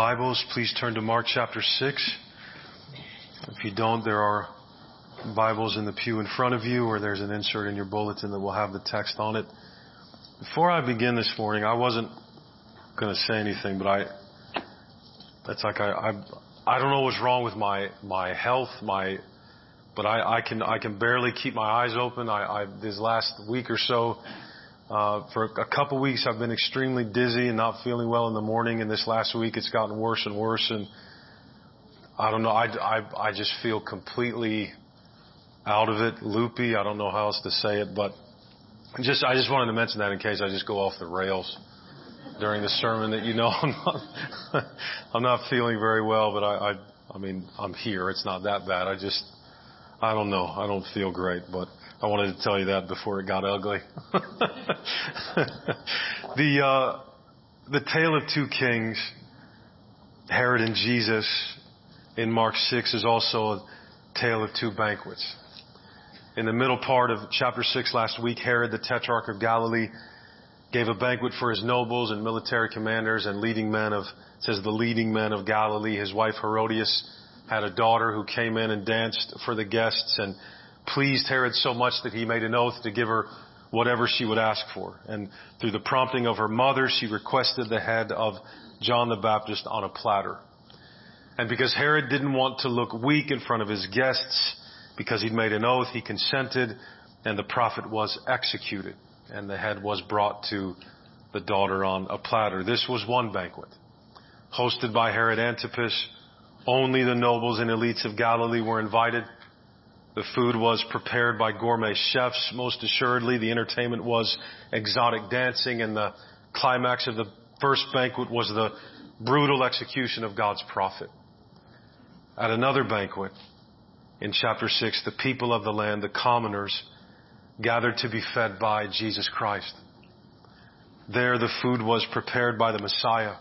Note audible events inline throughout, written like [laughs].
Bibles, please turn to Mark chapter 6. If you don't, there are Bibles in the pew in front of you, or there's an insert in your bulletin that will have the text on it. Before I begin this morning, I wasn't going to say anything, but I, that's like I, I, I don't know what's wrong with my, my health, my, but I, I can, I can barely keep my eyes open. I, I this last week or so, uh, for a couple weeks I've been extremely dizzy and not feeling well in the morning, and this last week it's gotten worse and worse, and I don't know, I, I, I just feel completely out of it, loopy. I don't know how else to say it, but just, I just wanted to mention that in case I just go off the rails during the sermon that you know [laughs] I'm not, I'm not feeling very well, but I, I, I mean, I'm here. It's not that bad. I just, I don't know. I don't feel great, but I wanted to tell you that before it got ugly. [laughs] the, uh, the tale of two kings, Herod and Jesus in Mark 6 is also a tale of two banquets. In the middle part of chapter 6 last week, Herod the Tetrarch of Galilee gave a banquet for his nobles and military commanders and leading men of, says the leading men of Galilee. His wife Herodias had a daughter who came in and danced for the guests and pleased Herod so much that he made an oath to give her whatever she would ask for. And through the prompting of her mother, she requested the head of John the Baptist on a platter. And because Herod didn't want to look weak in front of his guests, because he'd made an oath, he consented, and the prophet was executed. And the head was brought to the daughter on a platter. This was one banquet. Hosted by Herod Antipas, only the nobles and elites of Galilee were invited. The food was prepared by gourmet chefs, most assuredly. The entertainment was exotic dancing, and the climax of the first banquet was the brutal execution of God's prophet. At another banquet, in chapter 6, the people of the land, the commoners, gathered to be fed by Jesus Christ. There, the food was prepared by the Messiah.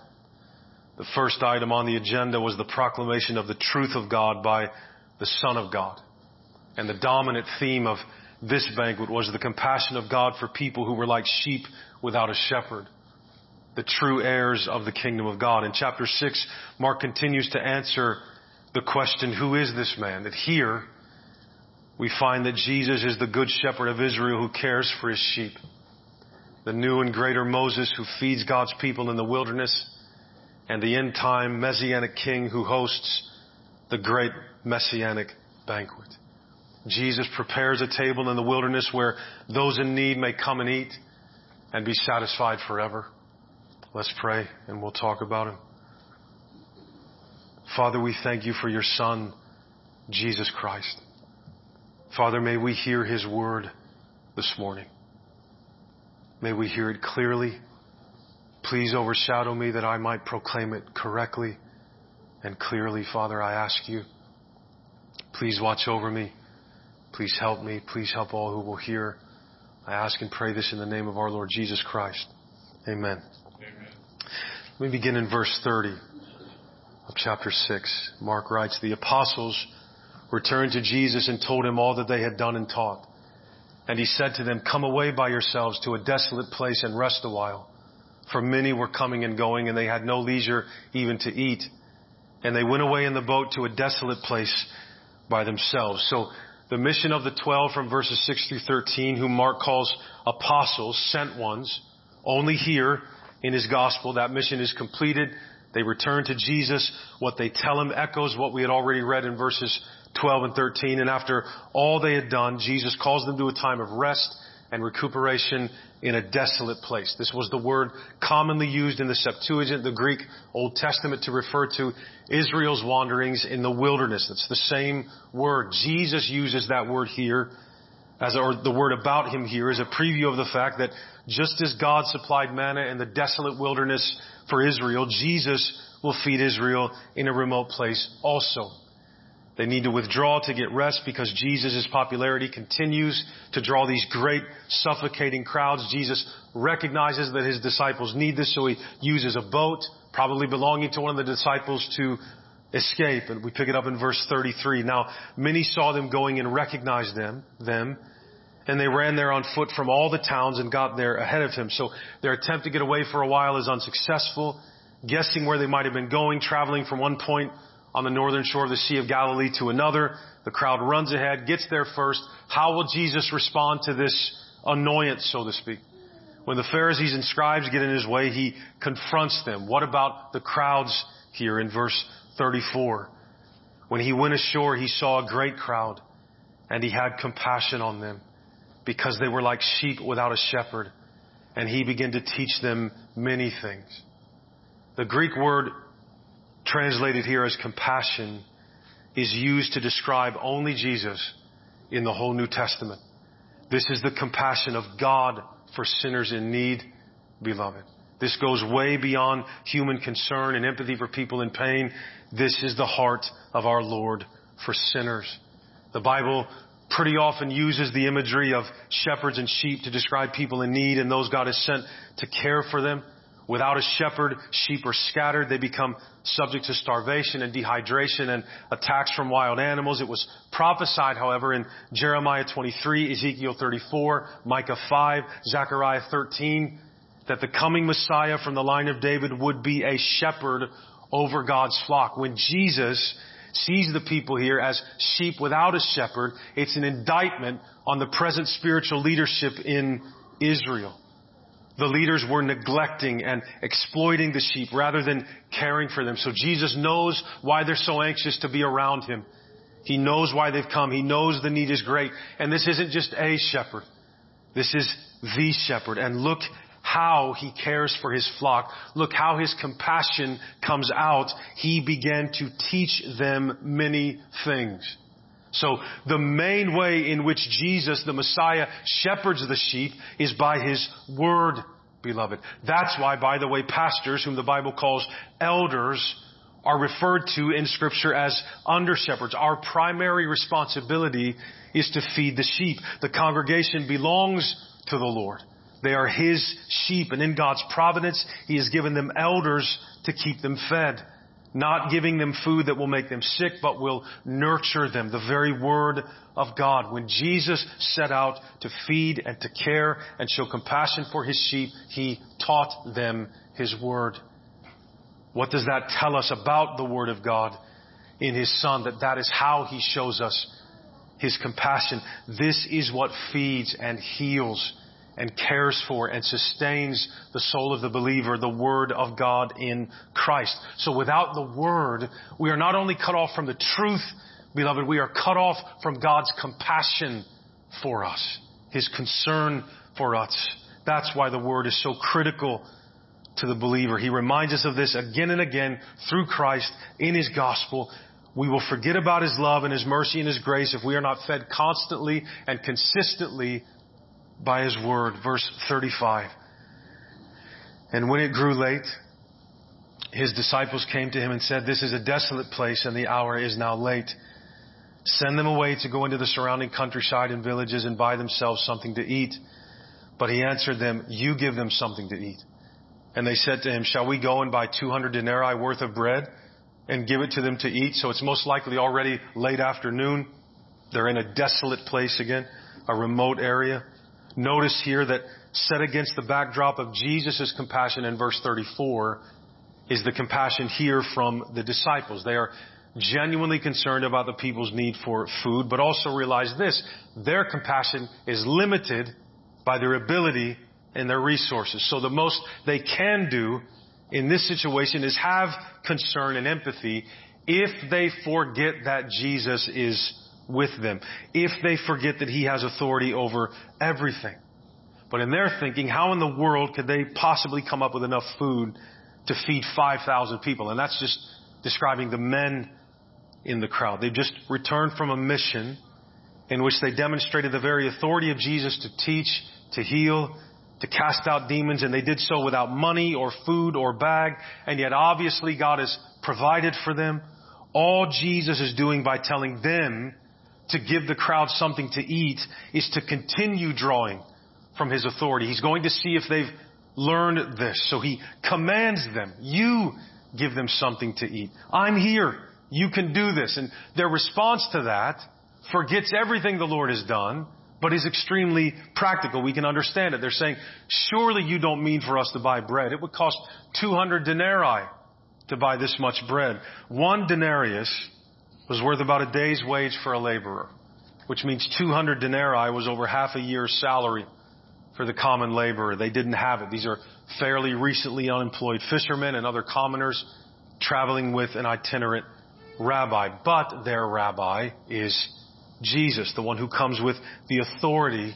The first item on the agenda was the proclamation of the truth of God by the Son of God. And the dominant theme of this banquet was the compassion of God for people who were like sheep without a shepherd. The true heirs of the kingdom of God. In chapter 6, Mark continues to answer the question, who is this man? That here, we find that Jesus is the good shepherd of Israel who cares for his sheep. The new and greater Moses who feeds God's people in the wilderness and the end time messianic king who hosts the great messianic banquet. Jesus prepares a table in the wilderness where those in need may come and eat and be satisfied forever. Let's pray and we'll talk about him. Father, we thank you for your son, Jesus Christ. Father, may we hear his word this morning. May we hear it clearly. Please overshadow me that I might proclaim it correctly and clearly. Father, I ask you, please watch over me. Please help me. Please help all who will hear. I ask and pray this in the name of our Lord Jesus Christ. Amen. Amen. Let me begin in verse 30 of chapter 6. Mark writes, The apostles returned to Jesus and told him all that they had done and taught. And he said to them, Come away by yourselves to a desolate place and rest a while. For many were coming and going, and they had no leisure even to eat. And they went away in the boat to a desolate place by themselves. So the mission of the twelve from verses 6 through 13, whom Mark calls apostles, sent ones, only here in his gospel, that mission is completed. They return to Jesus. What they tell him echoes what we had already read in verses 12 and 13. And after all they had done, Jesus calls them to a time of rest and recuperation in a desolate place. This was the word commonly used in the Septuagint, the Greek Old Testament, to refer to Israel's wanderings in the wilderness. It's the same word. Jesus uses that word here as, or the word about him here is a preview of the fact that just as God supplied manna in the desolate wilderness for Israel, Jesus will feed Israel in a remote place also. They need to withdraw to get rest because Jesus' popularity continues to draw these great suffocating crowds. Jesus recognizes that his disciples need this, so he uses a boat, probably belonging to one of the disciples, to escape. And we pick it up in verse 33. Now, many saw them going and recognized them, them, and they ran there on foot from all the towns and got there ahead of him. So their attempt to get away for a while is unsuccessful. guessing where they might have been going, traveling from one point on the northern shore of the Sea of Galilee to another. The crowd runs ahead, gets there first. How will Jesus respond to this annoyance, so to speak? When the Pharisees and scribes get in his way, he confronts them. What about the crowds here in verse 34? When he went ashore, he saw a great crowd and he had compassion on them because they were like sheep without a shepherd and he began to teach them many things. The Greek word translated here as compassion is used to describe only Jesus in the whole New Testament. This is the compassion of God for sinners in need, beloved. This goes way beyond human concern and empathy for people in pain. This is the heart of our Lord for sinners. The Bible pretty often uses the imagery of shepherds and sheep to describe people in need and those God has sent to care for them. Without a shepherd, sheep are scattered. They become subject to starvation and dehydration and attacks from wild animals. It was prophesied, however, in Jeremiah 23, Ezekiel 34, Micah 5, Zechariah 13, that the coming Messiah from the line of David would be a shepherd over God's flock. When Jesus sees the people here as sheep without a shepherd, it's an indictment on the present spiritual leadership in Israel the leaders were neglecting and exploiting the sheep rather than caring for them. So Jesus knows why they're so anxious to be around him. He knows why they've come. He knows the need is great. And this isn't just a shepherd. This is the shepherd. And look how he cares for his flock. Look how his compassion comes out. He began to teach them many things. So the main way in which Jesus, the Messiah, shepherds the sheep is by His Word, beloved. That's why, by the way, pastors, whom the Bible calls elders, are referred to in scripture as under shepherds. Our primary responsibility is to feed the sheep. The congregation belongs to the Lord. They are His sheep and in God's providence, He has given them elders to keep them fed not giving them food that will make them sick, but will nurture them. The very word of God. When Jesus set out to feed and to care and show compassion for his sheep, he taught them his word. What does that tell us about the word of God in his son? That that is how he shows us his compassion. This is what feeds and heals and cares for and sustains the soul of the believer, the Word of God in Christ. So without the Word, we are not only cut off from the truth, beloved, we are cut off from God's compassion for us, His concern for us. That's why the Word is so critical to the believer. He reminds us of this again and again through Christ in His gospel. We will forget about His love and His mercy and His grace if we are not fed constantly and consistently by his word. Verse 35. And when it grew late, his disciples came to him and said, This is a desolate place and the hour is now late. Send them away to go into the surrounding countryside and villages and buy themselves something to eat. But he answered them, You give them something to eat. And they said to him, Shall we go and buy 200 denarii worth of bread and give it to them to eat? So it's most likely already late afternoon. They're in a desolate place again, a remote area. Notice here that set against the backdrop of Jesus' compassion in verse 34 is the compassion here from the disciples. They are genuinely concerned about the people's need for food, but also realize this, their compassion is limited by their ability and their resources. So the most they can do in this situation is have concern and empathy if they forget that Jesus is with them if they forget that He has authority over everything. But in their thinking, how in the world could they possibly come up with enough food to feed 5,000 people? And that's just describing the men in the crowd. They've just returned from a mission in which they demonstrated the very authority of Jesus to teach, to heal, to cast out demons, and they did so without money or food or bag, and yet obviously God has provided for them. All Jesus is doing by telling them to give the crowd something to eat is to continue drawing from his authority. He's going to see if they've learned this. So he commands them, you give them something to eat. I'm here. You can do this. And their response to that forgets everything the Lord has done, but is extremely practical. We can understand it. They're saying, surely you don't mean for us to buy bread. It would cost 200 denarii to buy this much bread. One denarius was worth about a day's wage for a laborer, which means 200 denarii was over half a year's salary for the common laborer. They didn't have it. These are fairly recently unemployed fishermen and other commoners traveling with an itinerant rabbi. But their rabbi is Jesus, the one who comes with the authority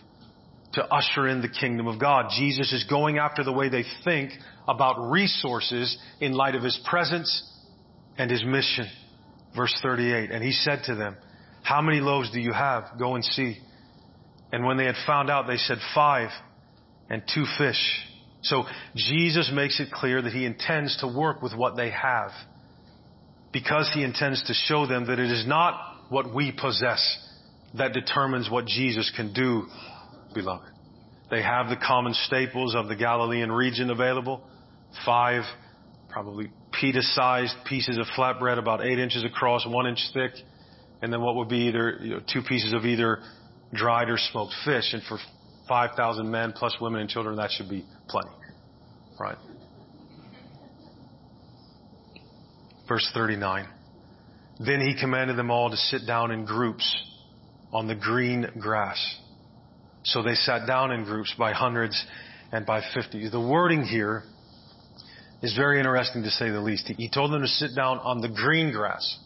to usher in the kingdom of God. Jesus is going after the way they think about resources in light of his presence and his mission. Verse 38. And he said to them, How many loaves do you have? Go and see. And when they had found out, they said, Five and two fish. So Jesus makes it clear that he intends to work with what they have because he intends to show them that it is not what we possess that determines what Jesus can do, beloved. They have the common staples of the Galilean region available. Five, probably pita-sized pieces of flatbread about eight inches across, one inch thick. And then what would be either, you know, two pieces of either dried or smoked fish. And for 5,000 men plus women and children, that should be plenty. Right? Verse 39. Then he commanded them all to sit down in groups on the green grass. So they sat down in groups by hundreds and by fifties. The wording here is very interesting to say the least. He told them to sit down on the green grass,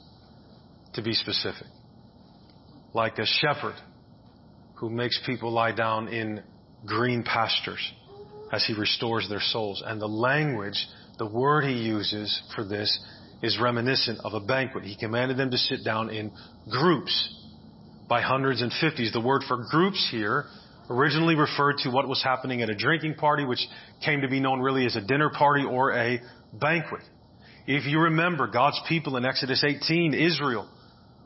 to be specific. Like a shepherd who makes people lie down in green pastures as he restores their souls. And the language, the word he uses for this is reminiscent of a banquet. He commanded them to sit down in groups by hundreds and fifties. The word for groups here originally referred to what was happening at a drinking party, which came to be known really as a dinner party or a banquet. If you remember God's people in Exodus 18, Israel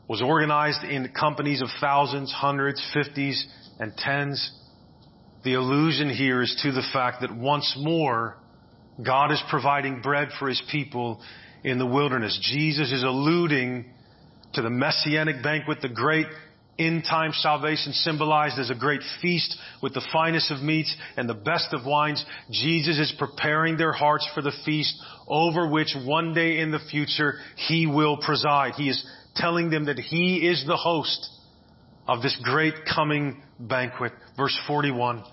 was organized in companies of thousands, hundreds, fifties, and tens. The allusion here is to the fact that once more, God is providing bread for His people in the wilderness. Jesus is alluding to the messianic banquet, the great end time salvation symbolized as a great feast with the finest of meats and the best of wines. Jesus is preparing their hearts for the feast over which one day in the future He will preside. He is telling them that He is the host of this great coming banquet. Verse 41.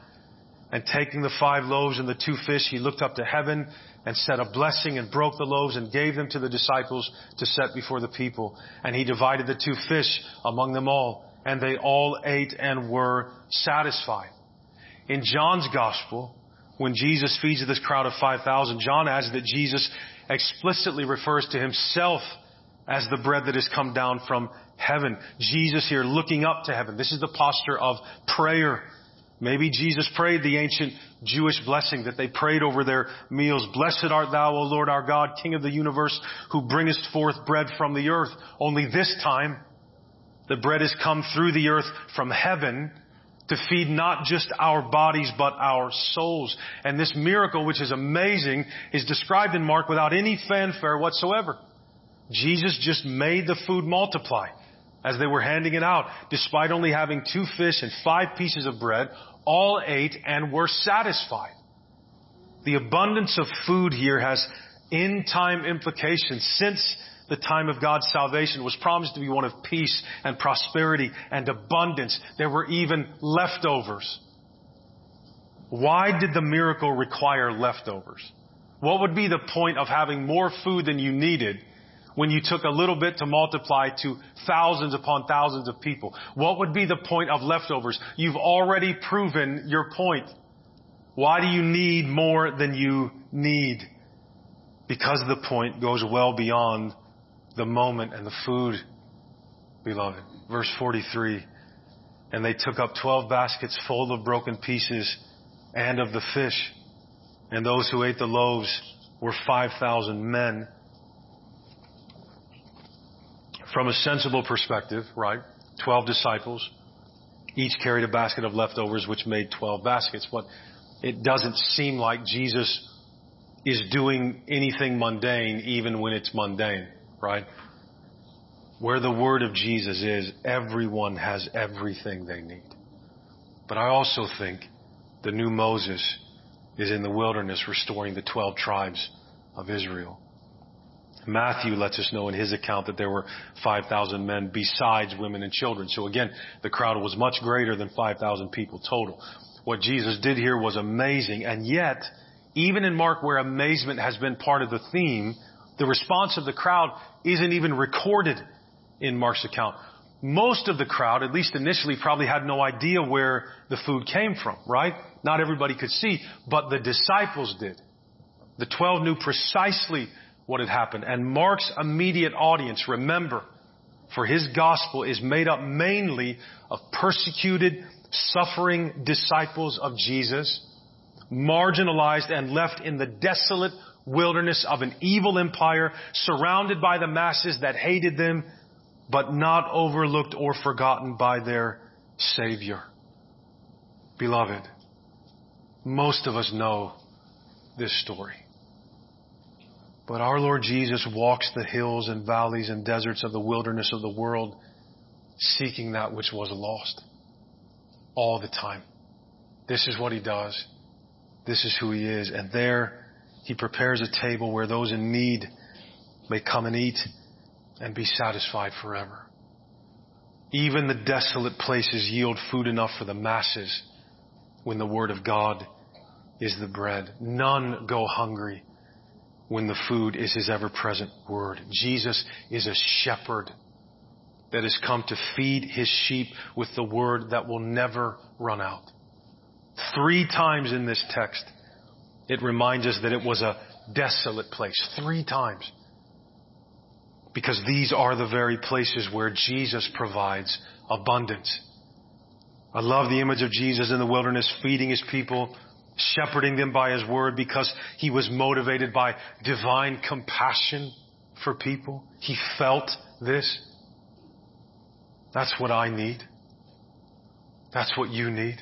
And taking the five loaves and the two fish, He looked up to heaven and said a blessing and broke the loaves and gave them to the disciples to set before the people. And He divided the two fish among them all and they all ate and were satisfied. In John's gospel, when Jesus feeds this crowd of 5,000, John adds that Jesus explicitly refers to himself as the bread that has come down from heaven. Jesus here looking up to heaven. This is the posture of prayer. Maybe Jesus prayed the ancient Jewish blessing that they prayed over their meals. Blessed art thou, O Lord our God, King of the universe, who bringest forth bread from the earth. Only this time, the bread has come through the earth from heaven to feed not just our bodies, but our souls. And this miracle, which is amazing, is described in Mark without any fanfare whatsoever. Jesus just made the food multiply as they were handing it out. Despite only having two fish and five pieces of bread, all ate and were satisfied. The abundance of food here has end time implications. Since the time of God's salvation was promised to be one of peace and prosperity and abundance. There were even leftovers. Why did the miracle require leftovers? What would be the point of having more food than you needed when you took a little bit to multiply to thousands upon thousands of people? What would be the point of leftovers? You've already proven your point. Why do you need more than you need? Because the point goes well beyond the moment and the food, beloved. Verse 43. And they took up 12 baskets full of broken pieces and of the fish. And those who ate the loaves were 5,000 men. From a sensible perspective, right? 12 disciples. Each carried a basket of leftovers, which made 12 baskets. But it doesn't seem like Jesus is doing anything mundane, even when it's mundane right? Where the word of Jesus is, everyone has everything they need. But I also think the new Moses is in the wilderness restoring the 12 tribes of Israel. Matthew lets us know in his account that there were 5,000 men besides women and children. So again, the crowd was much greater than 5,000 people total. What Jesus did here was amazing. And yet, even in Mark where amazement has been part of the theme, the response of the crowd isn't even recorded in Mark's account. Most of the crowd, at least initially, probably had no idea where the food came from, right? Not everybody could see, but the disciples did. The twelve knew precisely what had happened. And Mark's immediate audience, remember, for his gospel is made up mainly of persecuted, suffering disciples of Jesus, marginalized and left in the desolate wilderness of an evil empire, surrounded by the masses that hated them, but not overlooked or forgotten by their Savior. Beloved, most of us know this story. But our Lord Jesus walks the hills and valleys and deserts of the wilderness of the world seeking that which was lost all the time. This is what he does. This is who he is. And there he prepares a table where those in need may come and eat and be satisfied forever. Even the desolate places yield food enough for the masses when the word of God is the bread. None go hungry when the food is his ever present word. Jesus is a shepherd that has come to feed his sheep with the word that will never run out. Three times in this text, it reminds us that it was a desolate place. Three times. Because these are the very places where Jesus provides abundance. I love the image of Jesus in the wilderness feeding his people, shepherding them by his word because he was motivated by divine compassion for people. He felt this. That's what I need. That's what you need.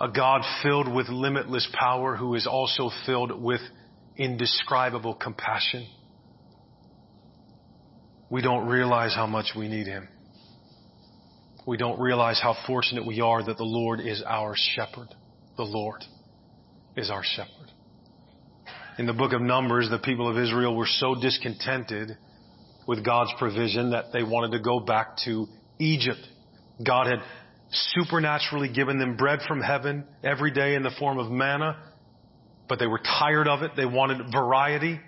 A God filled with limitless power who is also filled with indescribable compassion. We don't realize how much we need Him. We don't realize how fortunate we are that the Lord is our shepherd. The Lord is our shepherd. In the book of Numbers, the people of Israel were so discontented with God's provision that they wanted to go back to Egypt. God had supernaturally given them bread from heaven every day in the form of manna, but they were tired of it. They wanted variety.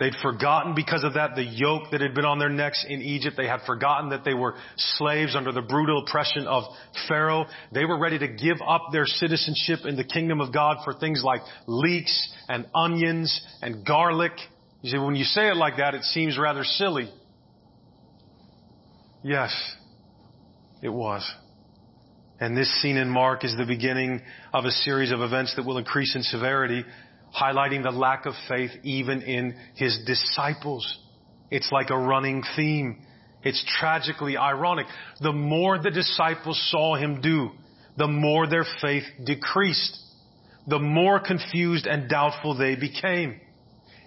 They'd forgotten because of that the yoke that had been on their necks in Egypt. They had forgotten that they were slaves under the brutal oppression of Pharaoh. They were ready to give up their citizenship in the kingdom of God for things like leeks and onions and garlic. You see, when you say it like that, it seems rather silly. Yes, it was. And this scene in Mark is the beginning of a series of events that will increase in severity highlighting the lack of faith even in his disciples. It's like a running theme. It's tragically ironic. The more the disciples saw him do, the more their faith decreased. The more confused and doubtful they became.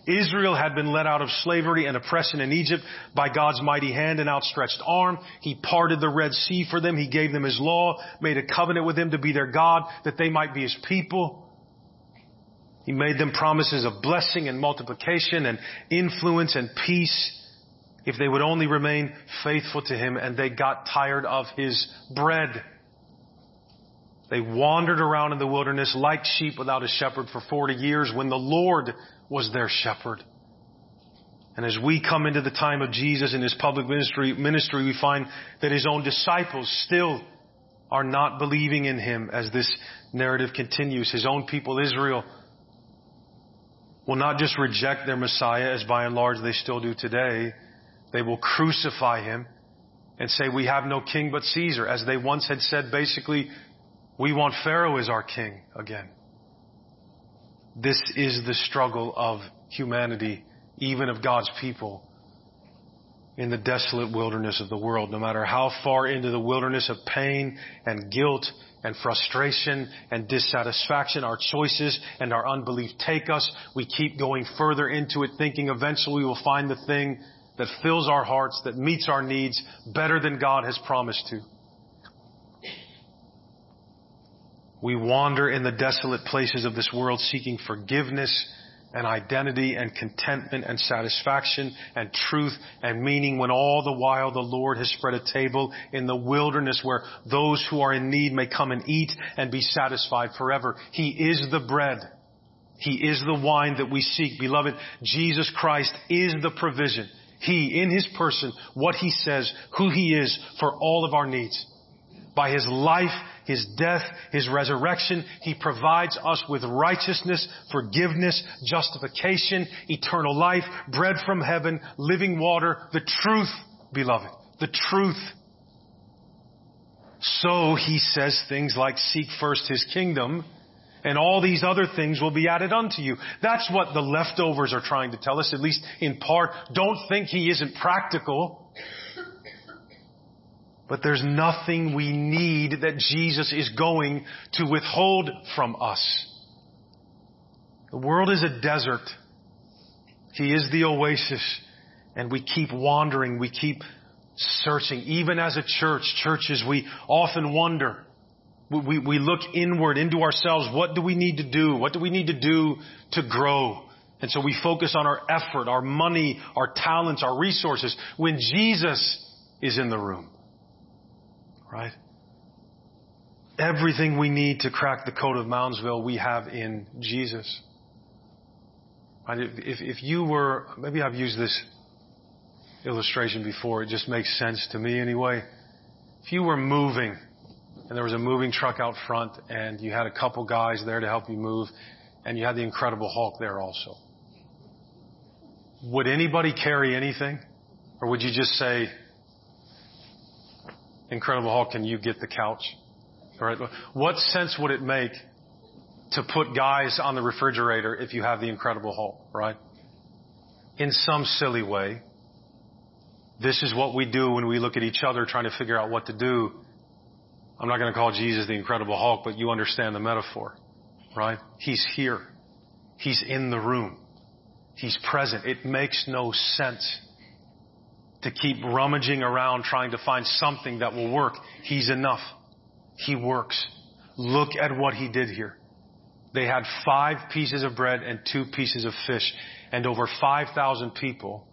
Israel had been led out of slavery and oppression in Egypt by God's mighty hand and outstretched arm. He parted the Red Sea for them. He gave them His law, made a covenant with them to be their God, that they might be His people. He made them promises of blessing and multiplication and influence and peace if they would only remain faithful to Him and they got tired of His bread. They wandered around in the wilderness like sheep without a shepherd for 40 years when the Lord was their shepherd. And as we come into the time of Jesus in His public ministry, ministry, we find that His own disciples still are not believing in Him as this narrative continues. His own people, Israel, will not just reject their Messiah as by and large they still do today. They will crucify him and say, we have no king but Caesar, as they once had said basically, we want Pharaoh as our king again. This is the struggle of humanity, even of God's people in the desolate wilderness of the world. No matter how far into the wilderness of pain and guilt and frustration and dissatisfaction our choices and our unbelief take us, we keep going further into it thinking eventually we will find the thing that fills our hearts, that meets our needs better than God has promised to. We wander in the desolate places of this world seeking forgiveness and identity and contentment and satisfaction and truth and meaning when all the while the Lord has spread a table in the wilderness where those who are in need may come and eat and be satisfied forever. He is the bread. He is the wine that we seek. Beloved, Jesus Christ is the provision. He, in His person, what He says, who He is for all of our needs. By His life, His death, His resurrection, He provides us with righteousness, forgiveness, justification, eternal life, bread from heaven, living water, the truth, beloved. The truth. So He says things like seek first His kingdom and all these other things will be added unto you. That's what the leftovers are trying to tell us, at least in part. Don't think he isn't practical. But there's nothing we need that Jesus is going to withhold from us. The world is a desert. He is the oasis. And we keep wandering. We keep searching. Even as a church, churches, we often wonder, we, we look inward into ourselves. What do we need to do? What do we need to do to grow? And so we focus on our effort, our money, our talents, our resources when Jesus is in the room. Right? Everything we need to crack the code of Moundsville we have in Jesus. Right? If, if you were, maybe I've used this illustration before, it just makes sense to me anyway. If you were moving and there was a moving truck out front and you had a couple guys there to help you move and you had the Incredible Hulk there also. Would anybody carry anything? Or would you just say, Incredible Hulk, can you get the couch? All right. What sense would it make to put guys on the refrigerator if you have the Incredible Hulk, right? In some silly way. This is what we do when we look at each other trying to figure out what to do I'm not going to call Jesus the Incredible Hulk, but you understand the metaphor, right? He's here. He's in the room. He's present. It makes no sense to keep rummaging around trying to find something that will work. He's enough. He works. Look at what he did here. They had five pieces of bread and two pieces of fish, and over 5,000 people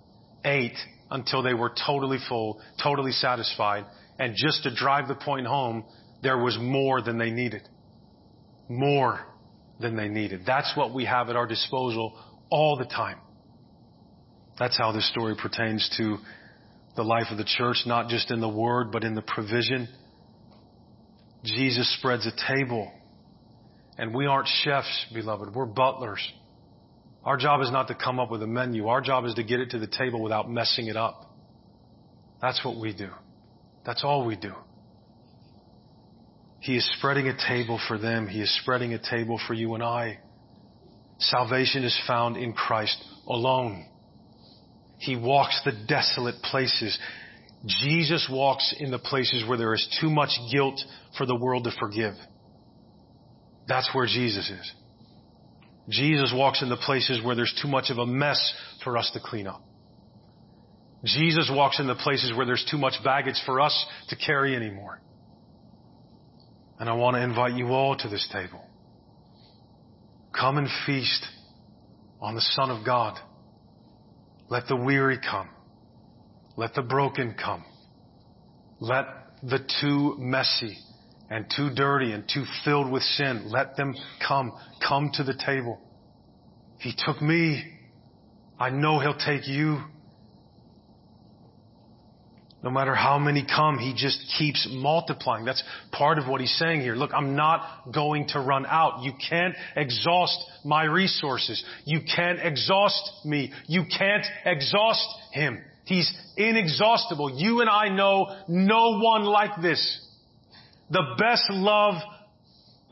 ate until they were totally full, totally satisfied, and just to drive the point home, there was more than they needed. More than they needed. That's what we have at our disposal all the time. That's how this story pertains to the life of the church, not just in the word, but in the provision. Jesus spreads a table. And we aren't chefs, beloved. We're butlers. Our job is not to come up with a menu. Our job is to get it to the table without messing it up. That's what we do. That's all we do. He is spreading a table for them. He is spreading a table for you and I. Salvation is found in Christ alone. He walks the desolate places. Jesus walks in the places where there is too much guilt for the world to forgive. That's where Jesus is. Jesus walks in the places where there's too much of a mess for us to clean up. Jesus walks in the places where there's too much baggage for us to carry anymore. And I want to invite you all to this table. Come and feast on the Son of God. Let the weary come. Let the broken come. Let the too messy and too dirty and too filled with sin, let them come. Come to the table. He took me. I know He'll take you. No matter how many come, He just keeps multiplying. That's part of what He's saying here. Look, I'm not going to run out. You can't exhaust my resources. You can't exhaust me. You can't exhaust Him. He's inexhaustible. You and I know no one like this. The best love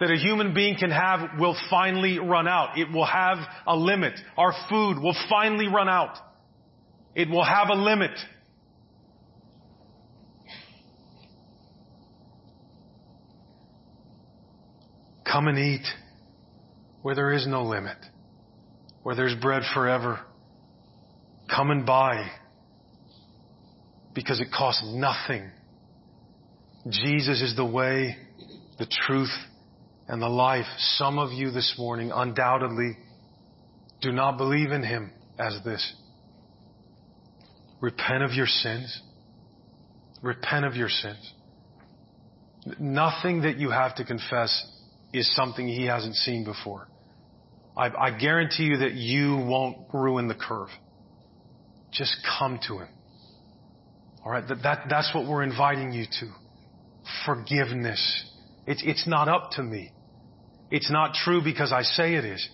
that a human being can have will finally run out. It will have a limit. Our food will finally run out. It will have a limit. Come and eat where there is no limit, where there's bread forever. Come and buy because it costs nothing. Jesus is the way, the truth, and the life. Some of you this morning undoubtedly do not believe in Him as this. Repent of your sins. Repent of your sins. Nothing that you have to confess is something He hasn't seen before. I, I guarantee you that you won't ruin the curve. Just come to Him. Alright, that, that, that's what we're inviting you to. Forgiveness. It's, it's not up to me. It's not true because I say it is.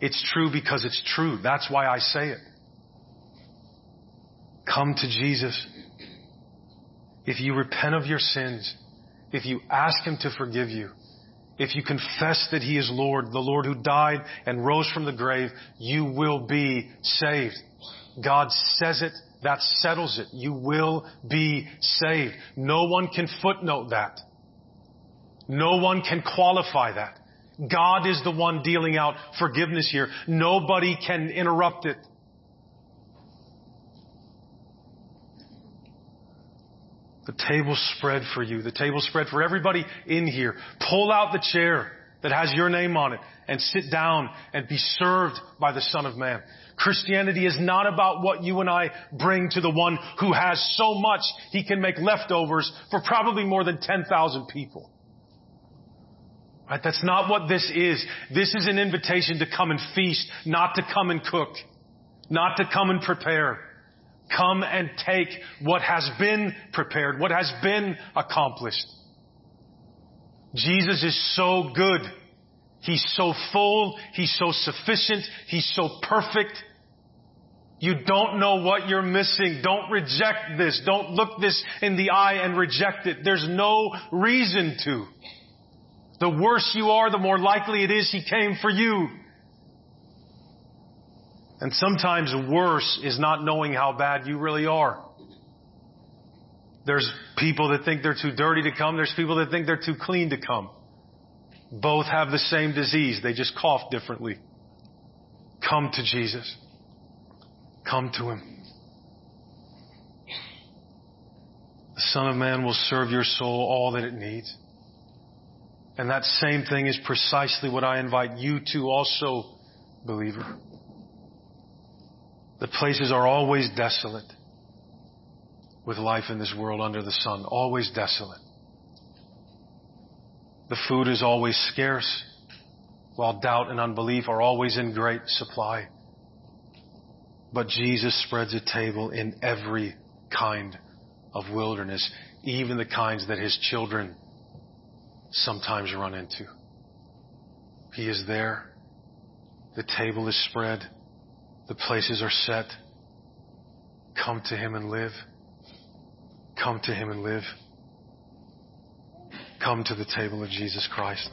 It's true because it's true. That's why I say it. Come to Jesus. If you repent of your sins, if you ask Him to forgive you, if you confess that He is Lord, the Lord who died and rose from the grave, you will be saved. God says it, that settles it. You will be saved. No one can footnote that. No one can qualify that. God is the one dealing out forgiveness here. Nobody can interrupt it. The table spread for you. The table spread for everybody in here. Pull out the chair that has your name on it and sit down and be served by the Son of Man. Christianity is not about what you and I bring to the one who has so much he can make leftovers for probably more than 10,000 people. Right? That's not what this is. This is an invitation to come and feast, not to come and cook, not to come and prepare. Come and take what has been prepared, what has been accomplished. Jesus is so good. He's so full. He's so sufficient. He's so perfect. You don't know what you're missing. Don't reject this. Don't look this in the eye and reject it. There's no reason to. The worse you are, the more likely it is He came for you. And sometimes worse is not knowing how bad you really are. There's people that think they're too dirty to come. There's people that think they're too clean to come. Both have the same disease. They just cough differently. Come to Jesus. Come to Him. The Son of Man will serve your soul all that it needs. And that same thing is precisely what I invite you to also, believer. The places are always desolate with life in this world under the sun. Always desolate. The food is always scarce, while doubt and unbelief are always in great supply. But Jesus spreads a table in every kind of wilderness, even the kinds that his children sometimes run into. He is there. The table is spread. The places are set. Come to Him and live. Come to Him and live. Come to the table of Jesus Christ.